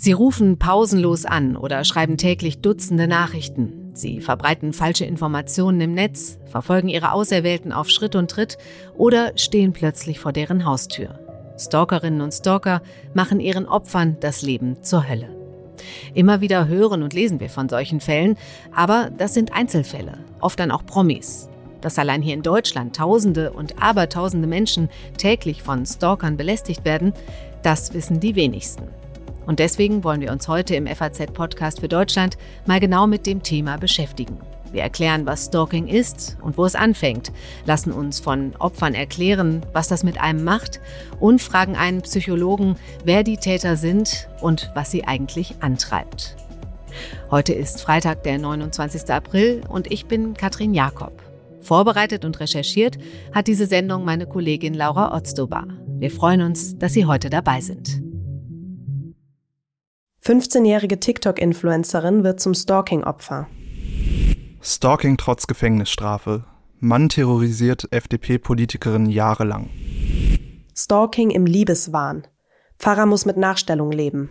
Sie rufen pausenlos an oder schreiben täglich Dutzende Nachrichten. Sie verbreiten falsche Informationen im Netz, verfolgen ihre Auserwählten auf Schritt und Tritt oder stehen plötzlich vor deren Haustür. Stalkerinnen und Stalker machen ihren Opfern das Leben zur Hölle. Immer wieder hören und lesen wir von solchen Fällen, aber das sind Einzelfälle, oft dann auch Promis. Dass allein hier in Deutschland Tausende und Abertausende Menschen täglich von Stalkern belästigt werden, das wissen die wenigsten. Und deswegen wollen wir uns heute im FAZ-Podcast für Deutschland mal genau mit dem Thema beschäftigen. Wir erklären, was Stalking ist und wo es anfängt, lassen uns von Opfern erklären, was das mit einem macht und fragen einen Psychologen, wer die Täter sind und was sie eigentlich antreibt. Heute ist Freitag, der 29. April und ich bin Katrin Jakob. Vorbereitet und recherchiert hat diese Sendung meine Kollegin Laura Otzdobar. Wir freuen uns, dass Sie heute dabei sind. 15-jährige TikTok-Influencerin wird zum Stalking-Opfer. Stalking trotz Gefängnisstrafe. Mann terrorisiert FDP-Politikerin jahrelang. Stalking im Liebeswahn. Pfarrer muss mit Nachstellung leben.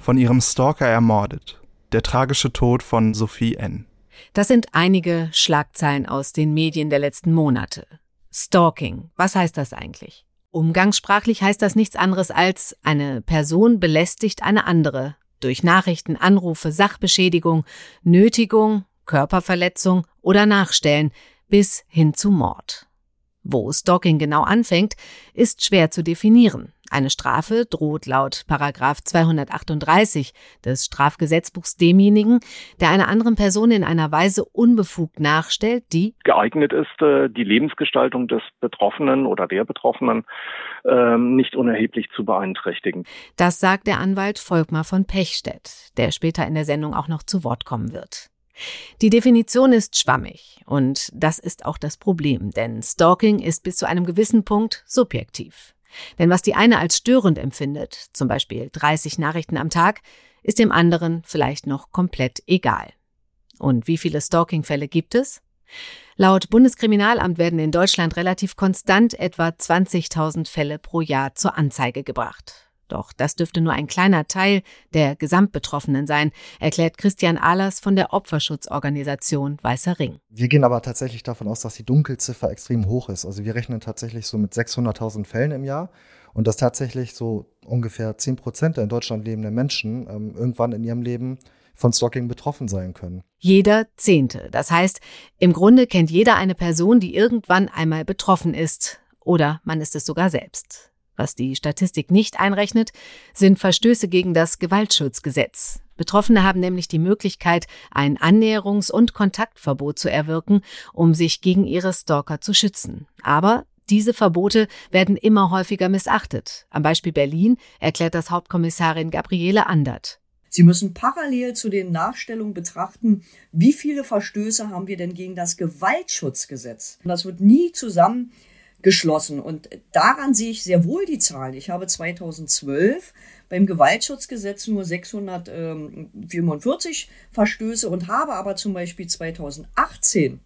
Von ihrem Stalker ermordet. Der tragische Tod von Sophie N. Das sind einige Schlagzeilen aus den Medien der letzten Monate. Stalking, was heißt das eigentlich? Umgangssprachlich heißt das nichts anderes als eine Person belästigt eine andere durch Nachrichten, Anrufe, Sachbeschädigung, Nötigung, Körperverletzung oder Nachstellen bis hin zu Mord. Wo Stalking genau anfängt, ist schwer zu definieren. Eine Strafe droht laut Paragraph 238 des Strafgesetzbuchs demjenigen, der einer anderen Person in einer Weise unbefugt nachstellt, die geeignet ist, äh, die Lebensgestaltung des Betroffenen oder der Betroffenen ähm, nicht unerheblich zu beeinträchtigen. Das sagt der Anwalt Volkmar von Pechstedt, der später in der Sendung auch noch zu Wort kommen wird. Die Definition ist schwammig und das ist auch das Problem, denn Stalking ist bis zu einem gewissen Punkt subjektiv. Denn was die eine als störend empfindet, zum Beispiel 30 Nachrichten am Tag, ist dem anderen vielleicht noch komplett egal. Und wie viele Stalking-Fälle gibt es? Laut Bundeskriminalamt werden in Deutschland relativ konstant etwa 20.000 Fälle pro Jahr zur Anzeige gebracht. Doch das dürfte nur ein kleiner Teil der Gesamtbetroffenen sein, erklärt Christian Ahlers von der Opferschutzorganisation Weißer Ring. Wir gehen aber tatsächlich davon aus, dass die Dunkelziffer extrem hoch ist. Also wir rechnen tatsächlich so mit 600.000 Fällen im Jahr und dass tatsächlich so ungefähr 10 Prozent der in Deutschland lebenden Menschen ähm, irgendwann in ihrem Leben von Stalking betroffen sein können. Jeder Zehnte. Das heißt, im Grunde kennt jeder eine Person, die irgendwann einmal betroffen ist. Oder man ist es sogar selbst. Was die Statistik nicht einrechnet, sind Verstöße gegen das Gewaltschutzgesetz. Betroffene haben nämlich die Möglichkeit, ein Annäherungs- und Kontaktverbot zu erwirken, um sich gegen ihre Stalker zu schützen. Aber diese Verbote werden immer häufiger missachtet. Am Beispiel Berlin erklärt das Hauptkommissarin Gabriele Andert. Sie müssen parallel zu den Nachstellungen betrachten, wie viele Verstöße haben wir denn gegen das Gewaltschutzgesetz. Das wird nie zusammen geschlossen. Und daran sehe ich sehr wohl die Zahlen. Ich habe 2012 beim Gewaltschutzgesetz nur 645 Verstöße und habe aber zum Beispiel 2018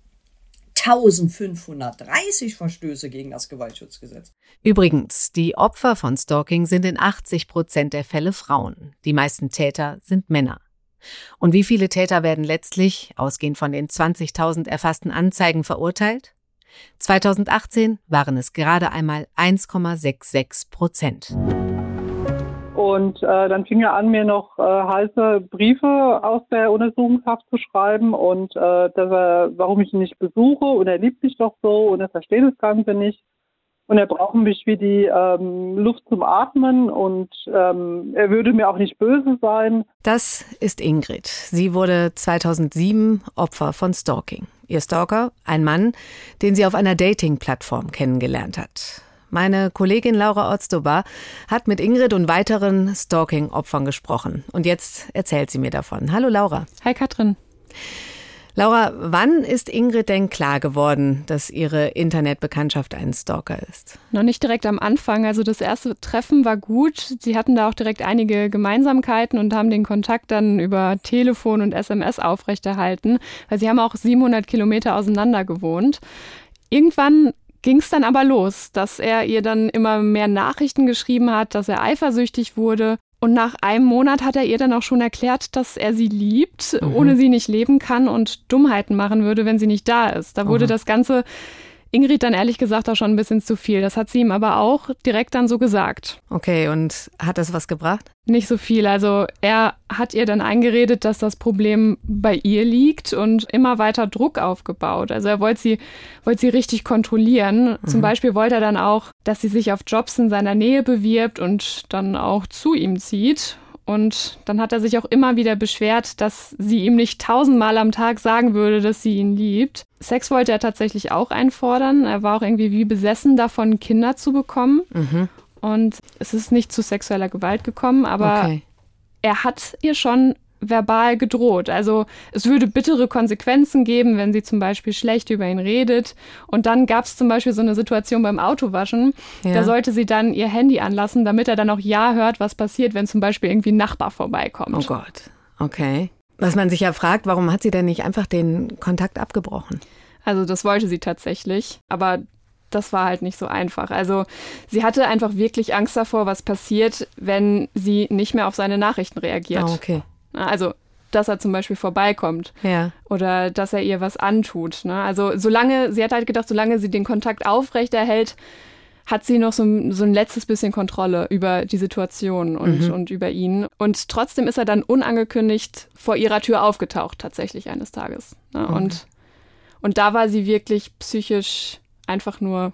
1530 Verstöße gegen das Gewaltschutzgesetz. Übrigens, die Opfer von Stalking sind in 80 Prozent der Fälle Frauen. Die meisten Täter sind Männer. Und wie viele Täter werden letztlich, ausgehend von den 20.000 erfassten Anzeigen, verurteilt? 2018 waren es gerade einmal 1,66 Prozent. Und äh, dann fing er an, mir noch äh, heiße Briefe aus der Untersuchungshaft zu schreiben und äh, dass er, warum ich ihn nicht besuche und er liebt mich doch so und er versteht das Ganze nicht. Und er braucht mich wie die ähm, Luft zum Atmen und ähm, er würde mir auch nicht böse sein. Das ist Ingrid. Sie wurde 2007 Opfer von Stalking. Ihr Stalker, ein Mann, den sie auf einer Dating-Plattform kennengelernt hat. Meine Kollegin Laura Otzdobar hat mit Ingrid und weiteren Stalking-Opfern gesprochen. Und jetzt erzählt sie mir davon. Hallo Laura. Hi Katrin. Laura, wann ist Ingrid denn klar geworden, dass ihre Internetbekanntschaft ein Stalker ist? Noch nicht direkt am Anfang. Also das erste Treffen war gut. Sie hatten da auch direkt einige Gemeinsamkeiten und haben den Kontakt dann über Telefon und SMS aufrechterhalten, weil sie haben auch 700 Kilometer auseinander gewohnt. Irgendwann ging es dann aber los, dass er ihr dann immer mehr Nachrichten geschrieben hat, dass er eifersüchtig wurde. Und nach einem Monat hat er ihr dann auch schon erklärt, dass er sie liebt, mhm. ohne sie nicht leben kann und Dummheiten machen würde, wenn sie nicht da ist. Da wurde mhm. das Ganze Ingrid dann ehrlich gesagt auch schon ein bisschen zu viel. Das hat sie ihm aber auch direkt dann so gesagt. Okay, und hat das was gebracht? Nicht so viel. Also er hat ihr dann eingeredet, dass das Problem bei ihr liegt und immer weiter Druck aufgebaut. Also er wollte sie, wollte sie richtig kontrollieren. Mhm. Zum Beispiel wollte er dann auch, dass sie sich auf Jobs in seiner Nähe bewirbt und dann auch zu ihm zieht. Und dann hat er sich auch immer wieder beschwert, dass sie ihm nicht tausendmal am Tag sagen würde, dass sie ihn liebt. Sex wollte er tatsächlich auch einfordern. Er war auch irgendwie wie besessen davon, Kinder zu bekommen. Mhm. Und es ist nicht zu sexueller Gewalt gekommen, aber okay. er hat ihr schon verbal gedroht. Also es würde bittere Konsequenzen geben, wenn sie zum Beispiel schlecht über ihn redet. Und dann gab es zum Beispiel so eine Situation beim Autowaschen. Ja. Da sollte sie dann ihr Handy anlassen, damit er dann auch ja hört, was passiert, wenn zum Beispiel irgendwie ein Nachbar vorbeikommt. Oh Gott, okay. Was man sich ja fragt, warum hat sie denn nicht einfach den Kontakt abgebrochen? Also das wollte sie tatsächlich, aber das war halt nicht so einfach. Also sie hatte einfach wirklich Angst davor, was passiert, wenn sie nicht mehr auf seine Nachrichten reagiert. Oh, okay. Also, dass er zum Beispiel vorbeikommt. Ja. Oder dass er ihr was antut. Ne? Also, solange, sie hat halt gedacht, solange sie den Kontakt aufrechterhält, hat sie noch so, so ein letztes bisschen Kontrolle über die Situation und, mhm. und über ihn. Und trotzdem ist er dann unangekündigt vor ihrer Tür aufgetaucht, tatsächlich eines Tages. Ne? Okay. Und, und da war sie wirklich psychisch einfach nur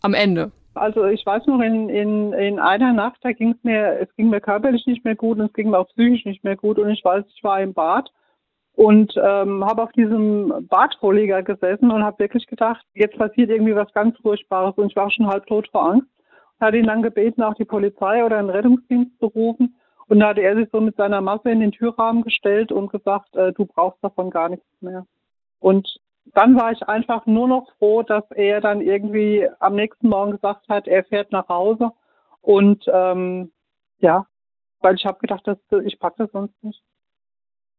am Ende. Also ich weiß noch, in, in, in einer Nacht, da ging es mir, es ging mir körperlich nicht mehr gut und es ging mir auch psychisch nicht mehr gut. Und ich weiß, ich war im Bad und ähm, habe auf diesem Badvorleger gesessen und habe wirklich gedacht, jetzt passiert irgendwie was ganz Furchtbares. Und ich war schon halb tot vor Angst. Und hatte ihn dann gebeten, auch die Polizei oder einen Rettungsdienst zu rufen. Und da hatte er sich so mit seiner Masse in den Türrahmen gestellt und gesagt, äh, du brauchst davon gar nichts mehr. Und dann war ich einfach nur noch froh, dass er dann irgendwie am nächsten Morgen gesagt hat, er fährt nach Hause. Und ähm, ja, weil ich habe gedacht, dass, ich packe das sonst nicht.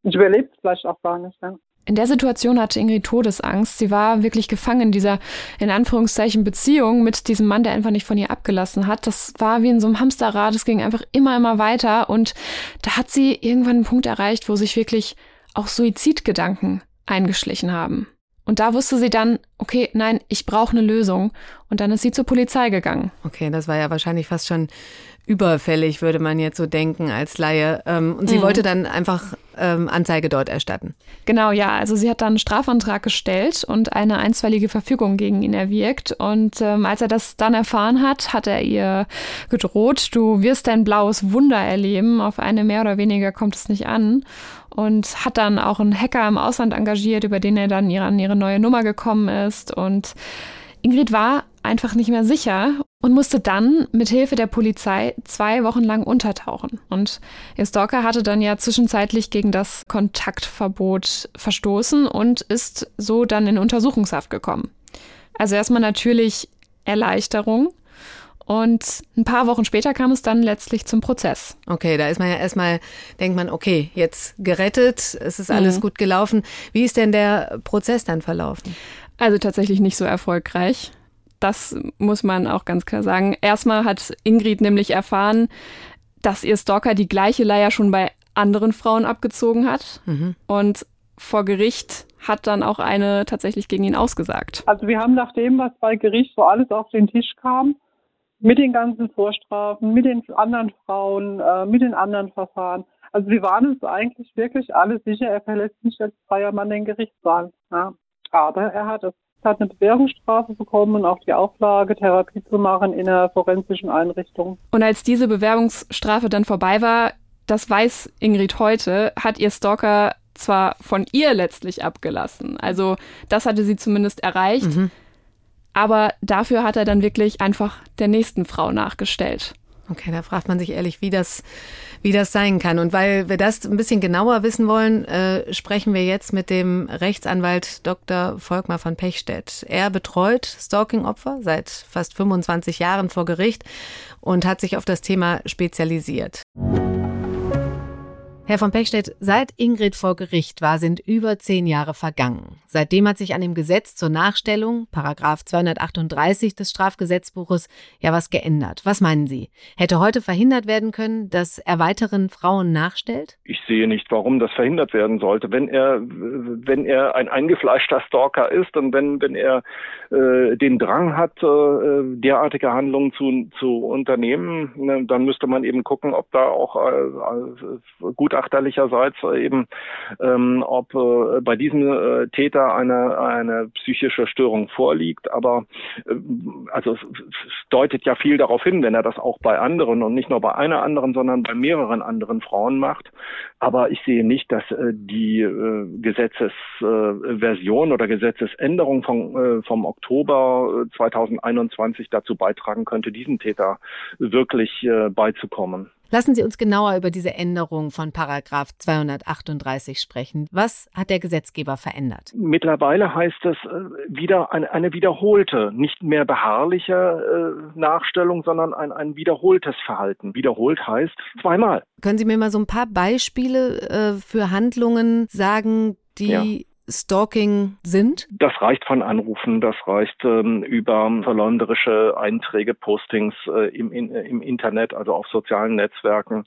Ich überlebe es vielleicht auch gar nicht. Ja. In der Situation hatte Ingrid Todesangst. Sie war wirklich gefangen in dieser, in Anführungszeichen, Beziehung mit diesem Mann, der einfach nicht von ihr abgelassen hat. Das war wie in so einem Hamsterrad. Es ging einfach immer, immer weiter. Und da hat sie irgendwann einen Punkt erreicht, wo sich wirklich auch Suizidgedanken eingeschlichen haben. Und da wusste sie dann, okay, nein, ich brauche eine Lösung. Und dann ist sie zur Polizei gegangen. Okay, das war ja wahrscheinlich fast schon überfällig, würde man jetzt so denken als Laie. Ähm, und sie mhm. wollte dann einfach ähm, Anzeige dort erstatten. Genau, ja. Also sie hat dann einen Strafantrag gestellt und eine einstweilige Verfügung gegen ihn erwirkt. Und ähm, als er das dann erfahren hat, hat er ihr gedroht, du wirst dein blaues Wunder erleben. Auf eine mehr oder weniger kommt es nicht an und hat dann auch einen Hacker im Ausland engagiert, über den er dann an ihre neue Nummer gekommen ist. Und Ingrid war einfach nicht mehr sicher und musste dann mit Hilfe der Polizei zwei Wochen lang untertauchen. Und ihr Stalker hatte dann ja zwischenzeitlich gegen das Kontaktverbot verstoßen und ist so dann in Untersuchungshaft gekommen. Also erstmal natürlich Erleichterung. Und ein paar Wochen später kam es dann letztlich zum Prozess. Okay, da ist man ja erstmal, denkt man, okay, jetzt gerettet, es ist alles mhm. gut gelaufen. Wie ist denn der Prozess dann verlaufen? Also tatsächlich nicht so erfolgreich. Das muss man auch ganz klar sagen. Erstmal hat Ingrid nämlich erfahren, dass ihr Stalker die gleiche Leier schon bei anderen Frauen abgezogen hat. Mhm. Und vor Gericht hat dann auch eine tatsächlich gegen ihn ausgesagt. Also wir haben nach dem, was bei Gericht so alles auf den Tisch kam, mit den ganzen Vorstrafen, mit den anderen Frauen, äh, mit den anderen Verfahren. Also wir waren uns eigentlich wirklich alle sicher, er verlässt nicht als freier Mann den Gerichtssaal. Ja. Aber er hat es. Hat eine Bewährungsstrafe bekommen und auch die Auflage, Therapie zu machen in einer forensischen Einrichtung. Und als diese Bewährungsstrafe dann vorbei war, das weiß Ingrid heute, hat ihr Stalker zwar von ihr letztlich abgelassen. Also das hatte sie zumindest erreicht. Mhm aber dafür hat er dann wirklich einfach der nächsten Frau nachgestellt. Okay, da fragt man sich ehrlich, wie das, wie das sein kann. Und weil wir das ein bisschen genauer wissen wollen, äh, sprechen wir jetzt mit dem Rechtsanwalt Dr. Volkmar von Pechstedt. Er betreut Stalking-Opfer seit fast 25 Jahren vor Gericht und hat sich auf das Thema spezialisiert. Herr von Pechstedt, seit Ingrid vor Gericht war, sind über zehn Jahre vergangen. Seitdem hat sich an dem Gesetz zur Nachstellung, Paragraph 238 des Strafgesetzbuches, ja was geändert. Was meinen Sie? Hätte heute verhindert werden können, dass er weiteren Frauen nachstellt? Ich sehe nicht, warum das verhindert werden sollte. Wenn er, wenn er ein eingefleischter Stalker ist und wenn, wenn er äh, den Drang hat, äh, derartige Handlungen zu, zu unternehmen, ne, dann müsste man eben gucken, ob da auch äh, gut gutachterlicherseits eben, ähm, ob äh, bei diesem äh, Täter eine, eine psychische Störung vorliegt. Aber äh, also es, deutet ja viel darauf hin, wenn er das auch bei anderen und nicht nur bei einer anderen, sondern bei mehreren anderen Frauen macht. Aber ich sehe nicht, dass äh, die äh, Gesetzesversion äh, oder Gesetzesänderung von, äh, vom Oktober 2021 äh, dazu beitragen könnte, diesen Täter wirklich äh, beizukommen. Lassen Sie uns genauer über diese Änderung von Paragraph 238 sprechen. Was hat der Gesetzgeber verändert? Mittlerweile heißt es äh, wieder eine, eine wiederholte, nicht mehr beharrliche äh, Nachstellung, sondern ein, ein wiederholtes Verhalten. Wiederholt heißt zweimal. Können Sie mir mal so ein paar Beispiele äh, für Handlungen sagen, die ja. Stalking sind? Das reicht von Anrufen, das reicht ähm, über verleumderische Einträge, Postings äh, im, in, im Internet, also auf sozialen Netzwerken,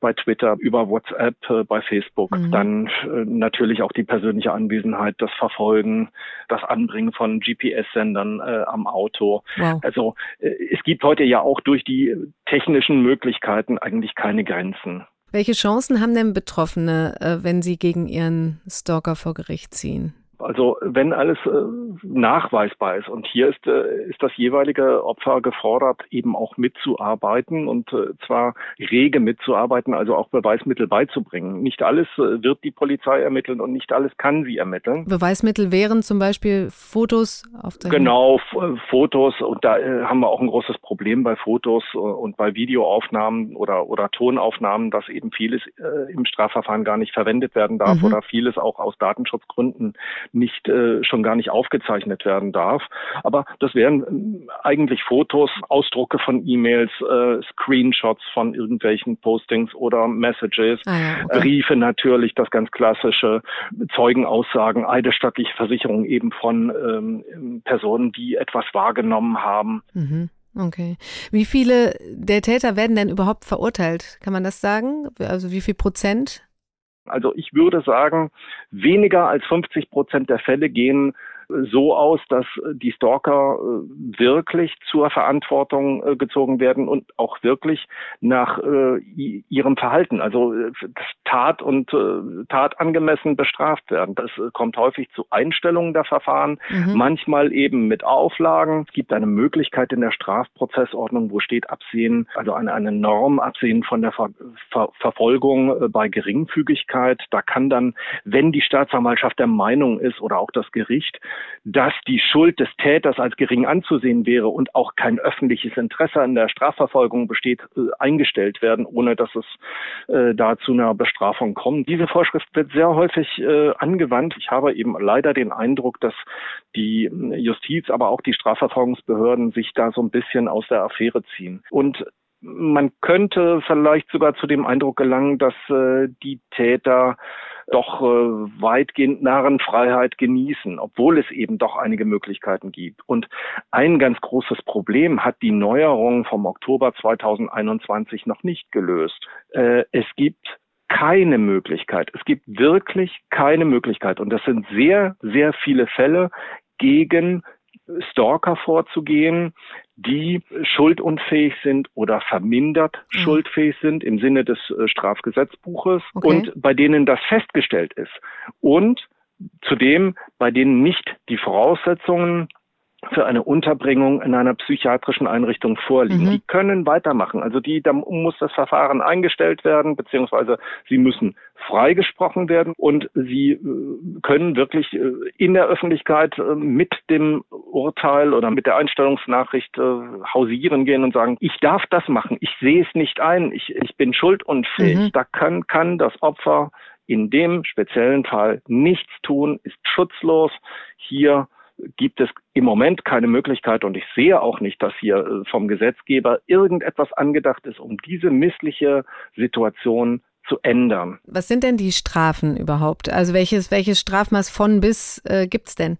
bei Twitter, über WhatsApp, äh, bei Facebook. Mhm. Dann äh, natürlich auch die persönliche Anwesenheit, das Verfolgen, das Anbringen von GPS-Sendern äh, am Auto. Wow. Also äh, es gibt heute ja auch durch die technischen Möglichkeiten eigentlich keine Grenzen. Welche Chancen haben denn Betroffene, äh, wenn sie gegen ihren Stalker vor Gericht ziehen? Also wenn alles äh, nachweisbar ist und hier ist, äh, ist das jeweilige Opfer gefordert, eben auch mitzuarbeiten und äh, zwar rege mitzuarbeiten, also auch Beweismittel beizubringen. Nicht alles äh, wird die Polizei ermitteln und nicht alles kann sie ermitteln. Beweismittel wären zum Beispiel Fotos aufzeichnen? Genau, äh, Fotos und da äh, haben wir auch ein großes Problem bei Fotos und bei Videoaufnahmen oder, oder Tonaufnahmen, dass eben vieles im Strafverfahren gar nicht verwendet werden darf mhm. oder vieles auch aus Datenschutzgründen nicht äh, schon gar nicht aufgezeichnet werden darf. Aber das wären äh, eigentlich Fotos, Ausdrucke von E-Mails, äh, Screenshots von irgendwelchen Postings oder Messages, ah ja, okay. Briefe natürlich, das ganz klassische, Zeugenaussagen, eidesstattliche Versicherungen eben von ähm, Personen, die etwas wahrgenommen haben. Mhm. Okay. Wie viele der Täter werden denn überhaupt verurteilt? Kann man das sagen? Also wie viel Prozent? Also ich würde sagen, weniger als 50 Prozent der Fälle gehen so aus, dass die Stalker äh, wirklich zur Verantwortung äh, gezogen werden und auch wirklich nach äh, ihrem Verhalten, also Tat und Tat angemessen bestraft werden. Das kommt häufig zu Einstellungen der Verfahren, mhm. manchmal eben mit Auflagen. Es gibt eine Möglichkeit in der Strafprozessordnung, wo steht Absehen, also eine, eine Norm Absehen von der Ver Ver Verfolgung bei Geringfügigkeit. Da kann dann, wenn die Staatsanwaltschaft der Meinung ist oder auch das Gericht, dass die Schuld des Täters als gering anzusehen wäre und auch kein öffentliches Interesse an der Strafverfolgung besteht, äh, eingestellt werden, ohne dass es äh, da zu einer Bestrafung kommt. Diese Vorschrift wird sehr häufig äh, angewandt. Ich habe eben leider den Eindruck, dass die Justiz, aber auch die Strafverfolgungsbehörden sich da so ein bisschen aus der Affäre ziehen. Und man könnte vielleicht sogar zu dem Eindruck gelangen, dass die Täter doch äh, weitgehend Narrenfreiheit genießen, obwohl es eben doch einige Möglichkeiten gibt. Und ein ganz großes Problem hat die Neuerung vom Oktober 2021 noch nicht gelöst. Äh, es gibt keine Möglichkeit. Es gibt wirklich keine Möglichkeit. Und das sind sehr, sehr viele Fälle gegen Stalker vorzugehen, die schuldunfähig sind oder vermindert mhm. schuldfähig sind im Sinne des äh, Strafgesetzbuches okay. und bei denen das festgestellt ist. Und zudem bei denen nicht die Voraussetzungen für eine Unterbringung in einer psychiatrischen Einrichtung vorliegen. Mhm. Die können weitermachen. Also die, da muss das Verfahren eingestellt werden, beziehungsweise sie müssen freigesprochen werden und sie äh, können wirklich äh, in der Öffentlichkeit äh, mit dem Urteil oder mit der Einstellungsnachricht hausieren gehen und sagen, ich darf das machen, ich sehe es nicht ein, ich, ich bin schuldunfähig. Mhm. Da kann, kann das Opfer in dem speziellen Fall nichts tun, ist schutzlos. Hier gibt es im Moment keine Möglichkeit und ich sehe auch nicht, dass hier äh, vom Gesetzgeber irgendetwas angedacht ist, um diese missliche Situation zu ändern. Was sind denn die Strafen überhaupt? Also welches, welches Strafmaß von bis äh, gibt es denn?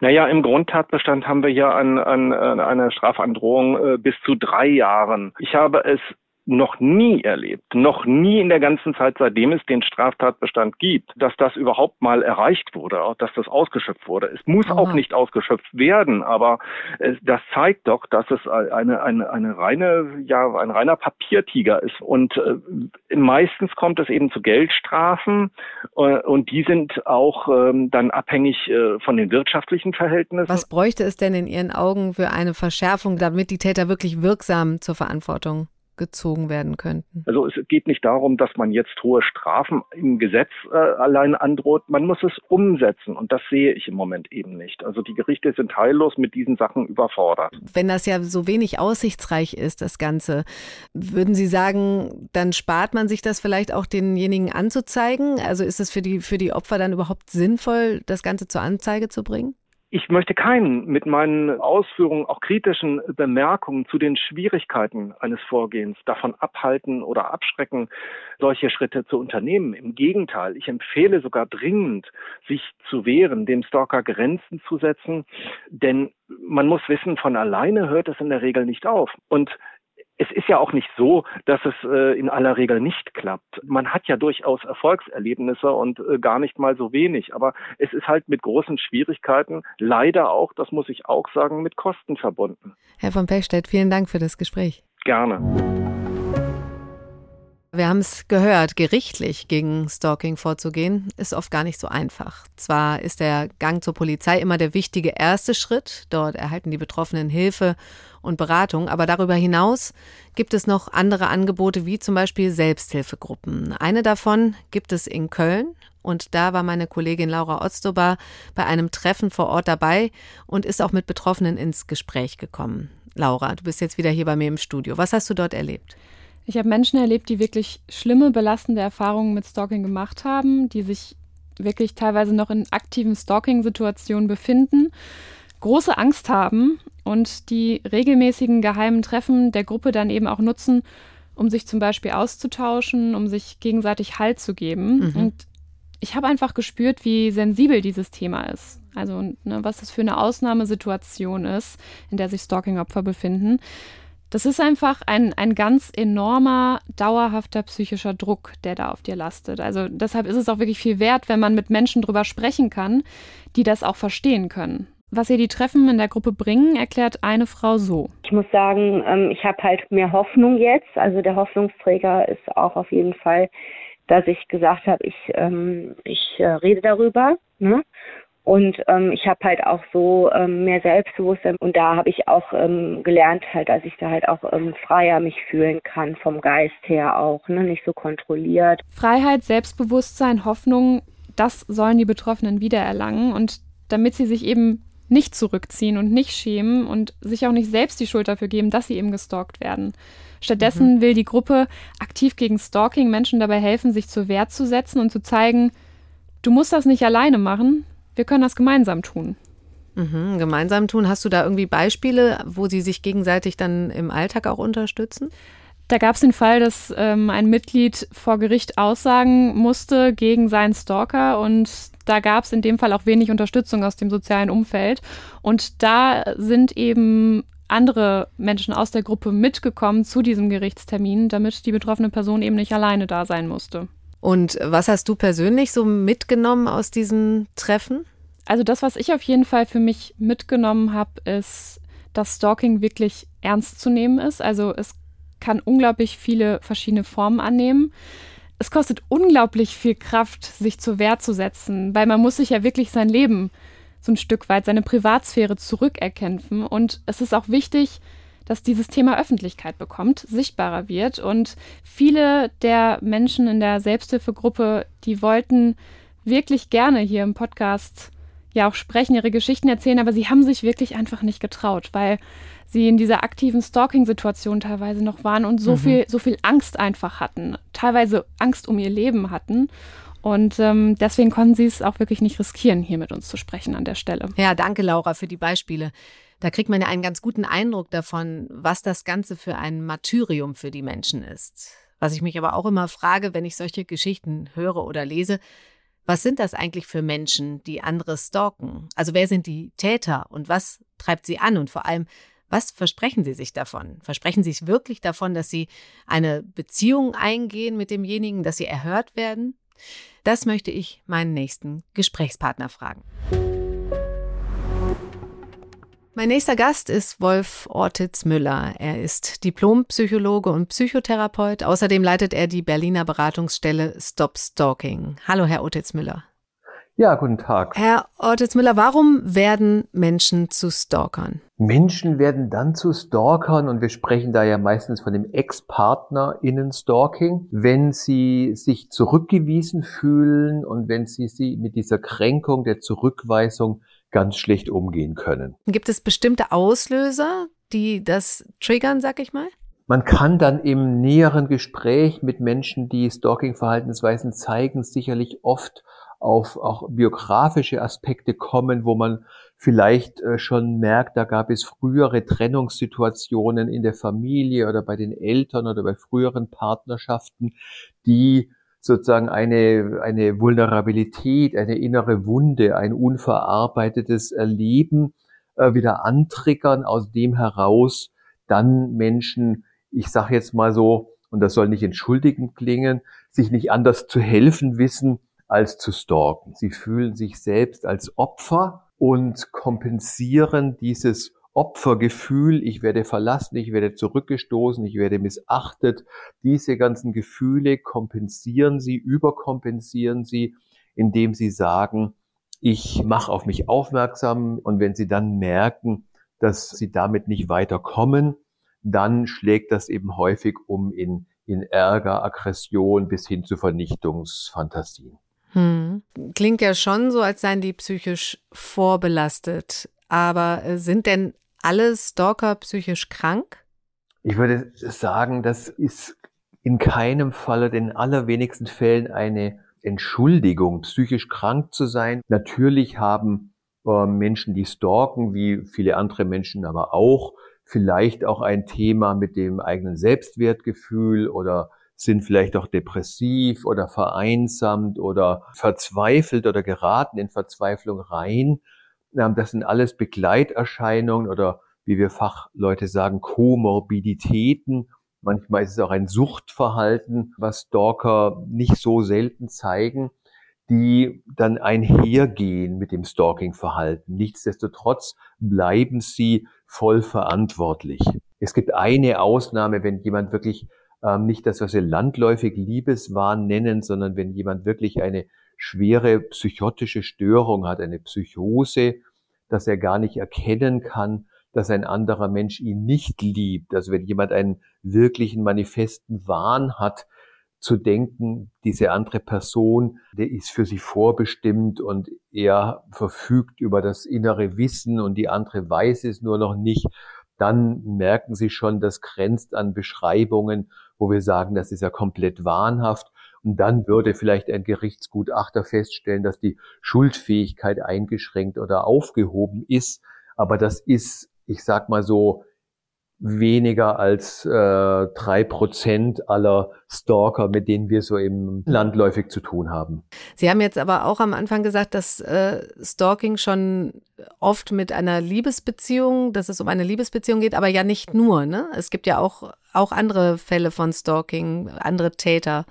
Naja, im Grundtatbestand haben wir ja an, an, an eine Strafandrohung äh, bis zu drei Jahren. Ich habe es noch nie erlebt, noch nie in der ganzen Zeit, seitdem es den Straftatbestand gibt, dass das überhaupt mal erreicht wurde, dass das ausgeschöpft wurde. Es muss Aha. auch nicht ausgeschöpft werden, aber es, das zeigt doch, dass es eine, eine, eine reine, ja, ein reiner Papiertiger ist. Und äh, meistens kommt es eben zu Geldstrafen äh, und die sind auch ähm, dann abhängig äh, von den wirtschaftlichen Verhältnissen. Was bräuchte es denn in Ihren Augen für eine Verschärfung, damit die Täter wirklich wirksam zur Verantwortung gezogen werden könnten? Also es geht nicht darum, dass man jetzt hohe Strafen im Gesetz äh, allein androht. Man muss es umsetzen und das sehe ich im Moment eben nicht. Also die Gerichte sind heillos mit diesen Sachen überfordert. Wenn das ja so wenig aussichtsreich ist, das Ganze, würden Sie sagen, dann spart man sich das vielleicht auch denjenigen anzuzeigen? Also ist es für die, für die Opfer dann überhaupt sinnvoll, das Ganze zur Anzeige zu bringen? Ich möchte keinen mit meinen Ausführungen, auch kritischen Bemerkungen zu den Schwierigkeiten eines Vorgehens davon abhalten oder abschrecken, solche Schritte zu unternehmen. Im Gegenteil, ich empfehle sogar dringend, sich zu wehren, dem Stalker Grenzen zu setzen, denn man muss wissen, von alleine hört es in der Regel nicht auf. Und es ist ja auch nicht so, dass es äh, in aller Regel nicht klappt. Man hat ja durchaus Erfolgserlebnisse und äh, gar nicht mal so wenig. Aber es ist halt mit großen Schwierigkeiten, leider auch, das muss ich auch sagen, mit Kosten verbunden. Herr von Pechstedt, vielen Dank für das Gespräch. Gerne. Wir haben es gehört, gerichtlich gegen Stalking vorzugehen, ist oft gar nicht so einfach. Zwar ist der Gang zur Polizei immer der wichtige erste Schritt, dort erhalten die Betroffenen Hilfe und Beratung, aber darüber hinaus gibt es noch andere Angebote wie zum Beispiel Selbsthilfegruppen. Eine davon gibt es in Köln und da war meine Kollegin Laura Otzdober bei einem Treffen vor Ort dabei und ist auch mit Betroffenen ins Gespräch gekommen. Laura, du bist jetzt wieder hier bei mir im Studio. Was hast du dort erlebt? Ich habe Menschen erlebt, die wirklich schlimme, belastende Erfahrungen mit Stalking gemacht haben, die sich wirklich teilweise noch in aktiven Stalking-Situationen befinden, große Angst haben und die regelmäßigen geheimen Treffen der Gruppe dann eben auch nutzen, um sich zum Beispiel auszutauschen, um sich gegenseitig Halt zu geben. Mhm. Und ich habe einfach gespürt, wie sensibel dieses Thema ist. Also ne, was das für eine Ausnahmesituation ist, in der sich Stalking-Opfer befinden. Das ist einfach ein, ein ganz enormer, dauerhafter psychischer Druck, der da auf dir lastet. Also deshalb ist es auch wirklich viel wert, wenn man mit Menschen drüber sprechen kann, die das auch verstehen können. Was ihr die Treffen in der Gruppe bringen, erklärt eine Frau so. Ich muss sagen, ähm, ich habe halt mehr Hoffnung jetzt. Also der Hoffnungsträger ist auch auf jeden Fall, dass ich gesagt habe, ich, ähm, ich äh, rede darüber. Ne? Und ähm, ich habe halt auch so ähm, mehr Selbstbewusstsein und da habe ich auch ähm, gelernt, halt, dass ich da halt auch ähm, freier mich fühlen kann, vom Geist her auch, ne? nicht so kontrolliert. Freiheit, Selbstbewusstsein, Hoffnung, das sollen die Betroffenen wiedererlangen und damit sie sich eben nicht zurückziehen und nicht schämen und sich auch nicht selbst die Schuld dafür geben, dass sie eben gestalkt werden. Stattdessen mhm. will die Gruppe aktiv gegen Stalking Menschen dabei helfen, sich zur Wehr zu setzen und zu zeigen, du musst das nicht alleine machen, wir können das gemeinsam tun. Mhm, gemeinsam tun. Hast du da irgendwie Beispiele, wo sie sich gegenseitig dann im Alltag auch unterstützen? Da gab es den Fall, dass ähm, ein Mitglied vor Gericht aussagen musste gegen seinen Stalker und da gab es in dem Fall auch wenig Unterstützung aus dem sozialen Umfeld. Und da sind eben andere Menschen aus der Gruppe mitgekommen zu diesem Gerichtstermin, damit die betroffene Person eben nicht alleine da sein musste. Und was hast du persönlich so mitgenommen aus diesem Treffen? Also das, was ich auf jeden Fall für mich mitgenommen habe, ist, dass Stalking wirklich ernst zu nehmen ist. Also es kann unglaublich viele verschiedene Formen annehmen. Es kostet unglaublich viel Kraft, sich zur Wehr zu setzen, weil man muss sich ja wirklich sein Leben so ein Stück weit, seine Privatsphäre zurückerkämpfen. Und es ist auch wichtig, dass dieses Thema Öffentlichkeit bekommt, sichtbarer wird. Und viele der Menschen in der Selbsthilfegruppe, die wollten wirklich gerne hier im Podcast ja auch sprechen, ihre Geschichten erzählen, aber sie haben sich wirklich einfach nicht getraut, weil sie in dieser aktiven Stalking-Situation teilweise noch waren und so mhm. viel, so viel Angst einfach hatten, teilweise Angst um ihr Leben hatten. Und ähm, deswegen konnten sie es auch wirklich nicht riskieren, hier mit uns zu sprechen an der Stelle. Ja, danke Laura für die Beispiele. Da kriegt man ja einen ganz guten Eindruck davon, was das Ganze für ein Martyrium für die Menschen ist. Was ich mich aber auch immer frage, wenn ich solche Geschichten höre oder lese, was sind das eigentlich für Menschen, die andere stalken? Also wer sind die Täter und was treibt sie an? Und vor allem, was versprechen sie sich davon? Versprechen sie sich wirklich davon, dass sie eine Beziehung eingehen mit demjenigen, dass sie erhört werden? Das möchte ich meinen nächsten Gesprächspartner fragen. Mein nächster Gast ist Wolf Ortiz Müller. Er ist Diplompsychologe und Psychotherapeut. Außerdem leitet er die Berliner Beratungsstelle Stop Stalking. Hallo, Herr Ortiz Müller. Ja, guten Tag. Herr Ortiz Müller, warum werden Menschen zu Stalkern? Menschen werden dann zu Stalkern und wir sprechen da ja meistens von dem Ex-PartnerInnen-Stalking, wenn sie sich zurückgewiesen fühlen und wenn sie sie mit dieser Kränkung der Zurückweisung ganz schlecht umgehen können. Gibt es bestimmte Auslöser, die das triggern, sag ich mal? Man kann dann im näheren Gespräch mit Menschen, die Stalking-Verhaltensweisen zeigen, sicherlich oft auf auch biografische Aspekte kommen, wo man vielleicht äh, schon merkt, da gab es frühere Trennungssituationen in der Familie oder bei den Eltern oder bei früheren Partnerschaften, die sozusagen eine, eine Vulnerabilität, eine innere Wunde, ein unverarbeitetes Erleben äh, wieder antriggern, aus dem heraus dann Menschen, ich sage jetzt mal so, und das soll nicht entschuldigend klingen, sich nicht anders zu helfen wissen, als zu stalken. Sie fühlen sich selbst als Opfer und kompensieren dieses Opfergefühl, ich werde verlassen, ich werde zurückgestoßen, ich werde missachtet. Diese ganzen Gefühle kompensieren sie, überkompensieren sie, indem sie sagen, ich mache auf mich aufmerksam und wenn sie dann merken, dass sie damit nicht weiterkommen, dann schlägt das eben häufig um in, in Ärger, Aggression bis hin zu Vernichtungsfantasien. Hm. Klingt ja schon so, als seien die psychisch vorbelastet. Aber äh, sind denn alle Stalker psychisch krank? Ich würde sagen, das ist in keinem Falle, in allerwenigsten Fällen eine Entschuldigung, psychisch krank zu sein. Natürlich haben äh, Menschen, die stalken, wie viele andere Menschen aber auch, vielleicht auch ein Thema mit dem eigenen Selbstwertgefühl oder sind vielleicht auch depressiv oder vereinsamt oder verzweifelt oder geraten in Verzweiflung rein. Das sind alles Begleiterscheinungen oder wie wir Fachleute sagen, Komorbiditäten. Manchmal ist es auch ein Suchtverhalten, was Stalker nicht so selten zeigen, die dann einhergehen mit dem Stalking-Verhalten. Nichtsdestotrotz bleiben sie voll verantwortlich. Es gibt eine Ausnahme, wenn jemand wirklich ähm, nicht das, was wir landläufig Liebeswahn nennen, sondern wenn jemand wirklich eine schwere psychotische Störung hat, eine Psychose, dass er gar nicht erkennen kann, dass ein anderer Mensch ihn nicht liebt. Also wenn jemand einen wirklichen manifesten Wahn hat, zu denken, diese andere Person, der ist für sie vorbestimmt und er verfügt über das innere Wissen und die andere weiß es nur noch nicht, dann merken Sie schon, das grenzt an Beschreibungen, wo wir sagen, das ist ja komplett wahnhaft. Und dann würde vielleicht ein Gerichtsgutachter feststellen, dass die Schuldfähigkeit eingeschränkt oder aufgehoben ist. Aber das ist, ich sag mal so, weniger als äh, drei Prozent aller Stalker, mit denen wir so im landläufig zu tun haben. Sie haben jetzt aber auch am Anfang gesagt, dass äh, Stalking schon oft mit einer Liebesbeziehung, dass es um eine Liebesbeziehung geht, aber ja nicht nur. Ne? Es gibt ja auch, auch andere Fälle von Stalking, andere Täter.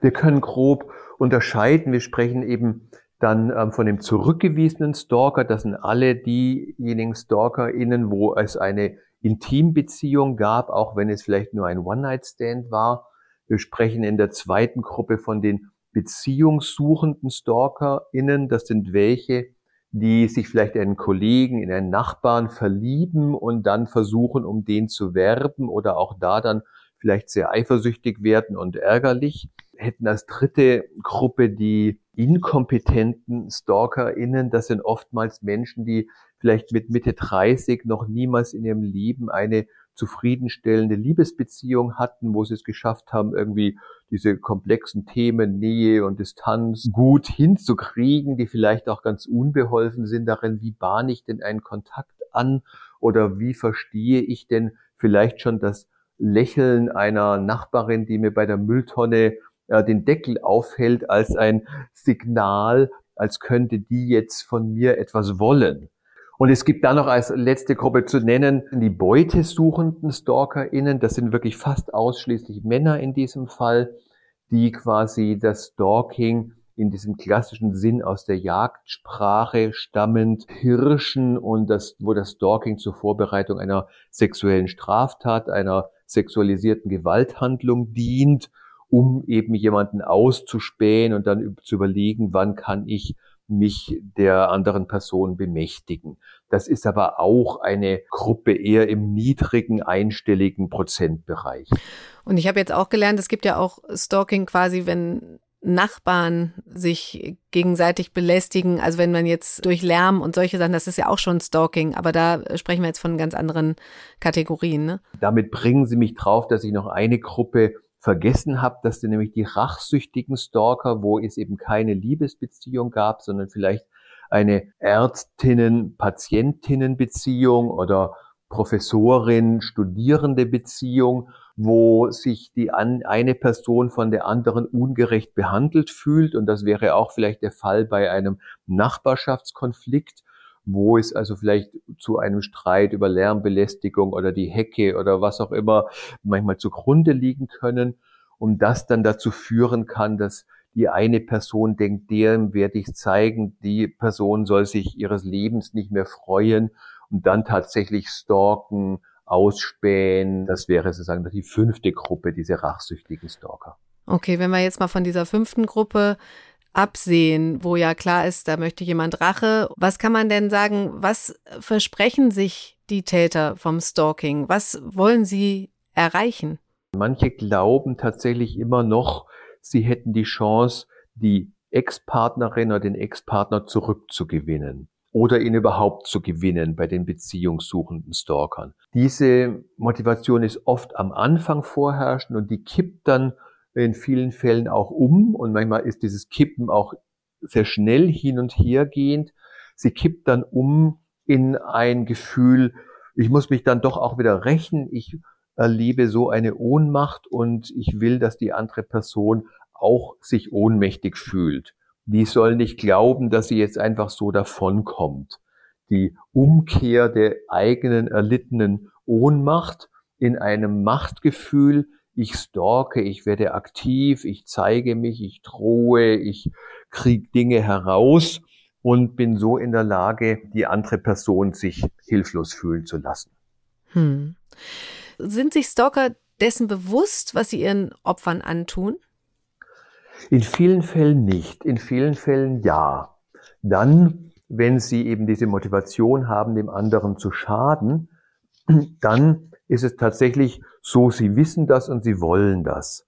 Wir können grob unterscheiden. Wir sprechen eben dann ähm, von dem zurückgewiesenen Stalker. Das sind alle diejenigen StalkerInnen, wo es eine Intimbeziehung gab, auch wenn es vielleicht nur ein One-Night-Stand war. Wir sprechen in der zweiten Gruppe von den beziehungssuchenden StalkerInnen. Das sind welche, die sich vielleicht in einen Kollegen, in einen Nachbarn verlieben und dann versuchen, um den zu werben oder auch da dann vielleicht sehr eifersüchtig werden und ärgerlich. Hätten als dritte Gruppe die inkompetenten StalkerInnen. Das sind oftmals Menschen, die vielleicht mit Mitte 30 noch niemals in ihrem Leben eine zufriedenstellende Liebesbeziehung hatten, wo sie es geschafft haben, irgendwie diese komplexen Themen Nähe und Distanz gut hinzukriegen, die vielleicht auch ganz unbeholfen sind darin, wie bahne ich denn einen Kontakt an oder wie verstehe ich denn vielleicht schon das Lächeln einer Nachbarin, die mir bei der Mülltonne äh, den Deckel aufhält, als ein Signal, als könnte die jetzt von mir etwas wollen. Und es gibt dann noch als letzte Gruppe zu nennen die beutesuchenden StalkerInnen. Das sind wirklich fast ausschließlich Männer in diesem Fall, die quasi das Stalking in diesem klassischen Sinn aus der Jagdsprache stammend Hirschen und das, wo das Stalking zur Vorbereitung einer sexuellen Straftat, einer sexualisierten Gewalthandlung dient, um eben jemanden auszuspähen und dann zu überlegen, wann kann ich mich der anderen Person bemächtigen. Das ist aber auch eine Gruppe eher im niedrigen einstelligen Prozentbereich. Und ich habe jetzt auch gelernt, es gibt ja auch Stalking quasi, wenn Nachbarn sich gegenseitig belästigen. Also wenn man jetzt durch Lärm und solche Sachen, das ist ja auch schon Stalking, aber da sprechen wir jetzt von ganz anderen Kategorien. Ne? Damit bringen Sie mich drauf, dass ich noch eine Gruppe vergessen habe, dass sind nämlich die rachsüchtigen Stalker, wo es eben keine Liebesbeziehung gab, sondern vielleicht eine Ärztinnen-Patientinnen-Beziehung oder Professorin-Studierende-Beziehung, wo sich die an, eine Person von der anderen ungerecht behandelt fühlt. Und das wäre auch vielleicht der Fall bei einem Nachbarschaftskonflikt, wo es also vielleicht zu einem Streit über Lärmbelästigung oder die Hecke oder was auch immer manchmal zugrunde liegen können und das dann dazu führen kann, dass die eine Person denkt, dem werde ich zeigen, die Person soll sich ihres Lebens nicht mehr freuen und dann tatsächlich stalken, ausspähen. Das wäre sozusagen die fünfte Gruppe, diese rachsüchtigen Stalker. Okay, wenn wir jetzt mal von dieser fünften Gruppe absehen, wo ja klar ist, da möchte jemand Rache. Was kann man denn sagen, was versprechen sich die Täter vom Stalking? Was wollen sie erreichen? Manche glauben tatsächlich immer noch, sie hätten die Chance, die Ex-Partnerin oder den Ex-Partner zurückzugewinnen oder ihn überhaupt zu gewinnen bei den beziehungssuchenden Stalkern. Diese Motivation ist oft am Anfang vorherrschend und die kippt dann in vielen Fällen auch um und manchmal ist dieses Kippen auch sehr schnell hin und her gehend. Sie kippt dann um in ein Gefühl, ich muss mich dann doch auch wieder rächen, ich erlebe so eine Ohnmacht und ich will, dass die andere Person auch sich ohnmächtig fühlt. Die soll nicht glauben, dass sie jetzt einfach so davonkommt. Die Umkehr der eigenen erlittenen Ohnmacht in einem Machtgefühl, ich stalke, ich werde aktiv, ich zeige mich, ich drohe, ich kriege Dinge heraus und bin so in der Lage, die andere Person sich hilflos fühlen zu lassen. Hm. Sind sich Stalker dessen bewusst, was sie ihren Opfern antun? In vielen Fällen nicht, in vielen Fällen ja. Dann, wenn sie eben diese Motivation haben, dem anderen zu schaden, dann ist es tatsächlich so, sie wissen das und sie wollen das.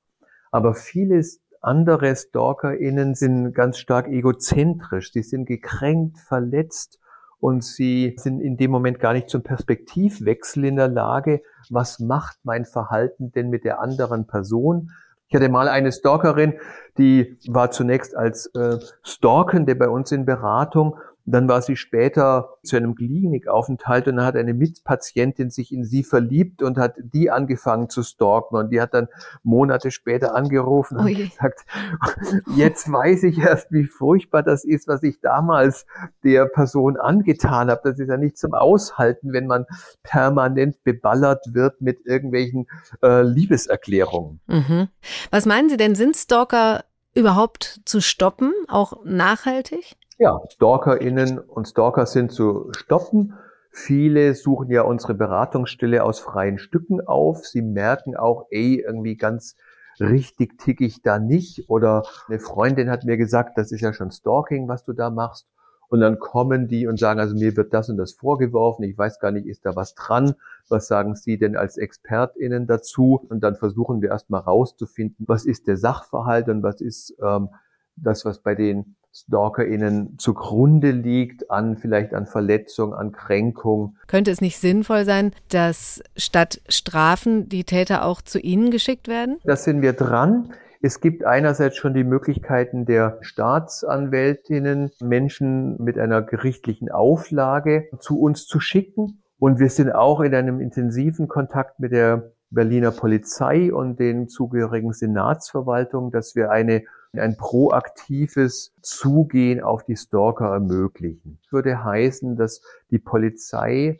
Aber viele andere StalkerInnen sind ganz stark egozentrisch. Sie sind gekränkt, verletzt und sie sind in dem Moment gar nicht zum Perspektivwechsel in der Lage. Was macht mein Verhalten denn mit der anderen Person? Ich hatte mal eine Stalkerin, die war zunächst als äh, Stalkende bei uns in Beratung dann war sie später zu einem Klinikaufenthalt und dann hat eine Mitpatientin sich in sie verliebt und hat die angefangen zu stalken. Und die hat dann Monate später angerufen und oh gesagt, jetzt weiß ich erst, wie furchtbar das ist, was ich damals der Person angetan habe. Das ist ja nicht zum Aushalten, wenn man permanent beballert wird mit irgendwelchen äh, Liebeserklärungen. Mhm. Was meinen Sie denn, sind Stalker überhaupt zu stoppen, auch nachhaltig? Ja, StalkerInnen und Stalker sind zu stoppen. Viele suchen ja unsere Beratungsstelle aus freien Stücken auf. Sie merken auch, ey, irgendwie ganz richtig tick ich da nicht. Oder eine Freundin hat mir gesagt, das ist ja schon Stalking, was du da machst. Und dann kommen die und sagen, also mir wird das und das vorgeworfen. Ich weiß gar nicht, ist da was dran? Was sagen Sie denn als ExpertInnen dazu? Und dann versuchen wir erstmal rauszufinden, was ist der Sachverhalt und was ist ähm, das, was bei den StalkerInnen zugrunde liegt an vielleicht an Verletzung, an Kränkung. Könnte es nicht sinnvoll sein, dass statt Strafen die Täter auch zu Ihnen geschickt werden? Das sind wir dran. Es gibt einerseits schon die Möglichkeiten der Staatsanwältinnen, Menschen mit einer gerichtlichen Auflage zu uns zu schicken. Und wir sind auch in einem intensiven Kontakt mit der Berliner Polizei und den zugehörigen Senatsverwaltungen, dass wir eine, ein proaktives Zugehen auf die Stalker ermöglichen. Das würde heißen, dass die Polizei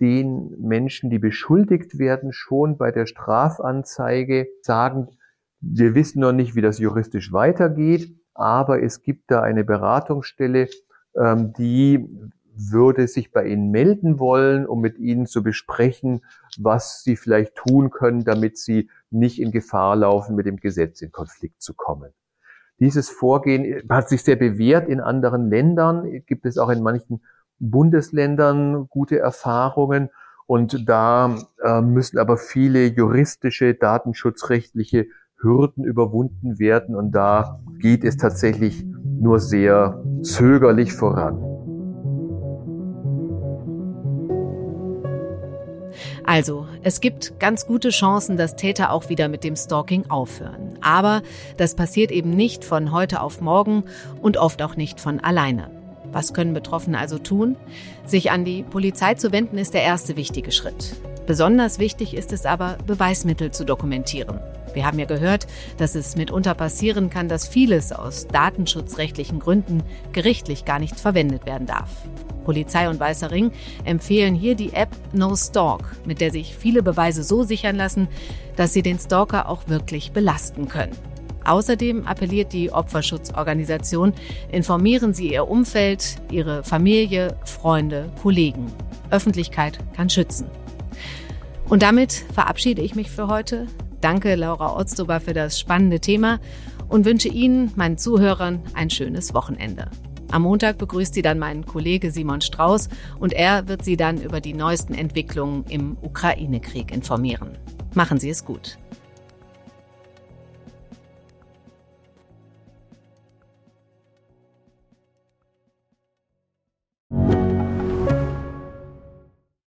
den Menschen, die beschuldigt werden, schon bei der Strafanzeige sagen, wir wissen noch nicht, wie das juristisch weitergeht, aber es gibt da eine Beratungsstelle, ähm, die würde sich bei Ihnen melden wollen, um mit Ihnen zu besprechen, was Sie vielleicht tun können, damit Sie nicht in Gefahr laufen, mit dem Gesetz in Konflikt zu kommen. Dieses Vorgehen hat sich sehr bewährt in anderen Ländern, gibt es auch in manchen Bundesländern gute Erfahrungen. Und da äh, müssen aber viele juristische, datenschutzrechtliche Hürden überwunden werden. Und da geht es tatsächlich nur sehr zögerlich voran. Also, es gibt ganz gute Chancen, dass Täter auch wieder mit dem Stalking aufhören. Aber das passiert eben nicht von heute auf morgen und oft auch nicht von alleine. Was können Betroffene also tun? Sich an die Polizei zu wenden ist der erste wichtige Schritt. Besonders wichtig ist es aber, Beweismittel zu dokumentieren. Wir haben ja gehört, dass es mitunter passieren kann, dass vieles aus datenschutzrechtlichen Gründen gerichtlich gar nicht verwendet werden darf. Polizei und Weißer Ring empfehlen hier die App No Stalk, mit der sich viele Beweise so sichern lassen, dass sie den Stalker auch wirklich belasten können. Außerdem appelliert die Opferschutzorganisation, informieren Sie Ihr Umfeld, Ihre Familie, Freunde, Kollegen. Öffentlichkeit kann schützen. Und damit verabschiede ich mich für heute. Danke Laura Otzdober für das spannende Thema und wünsche Ihnen, meinen Zuhörern, ein schönes Wochenende. Am Montag begrüßt sie dann meinen Kollege Simon Strauß und er wird Sie dann über die neuesten Entwicklungen im Ukraine-Krieg informieren. Machen Sie es gut.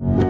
you.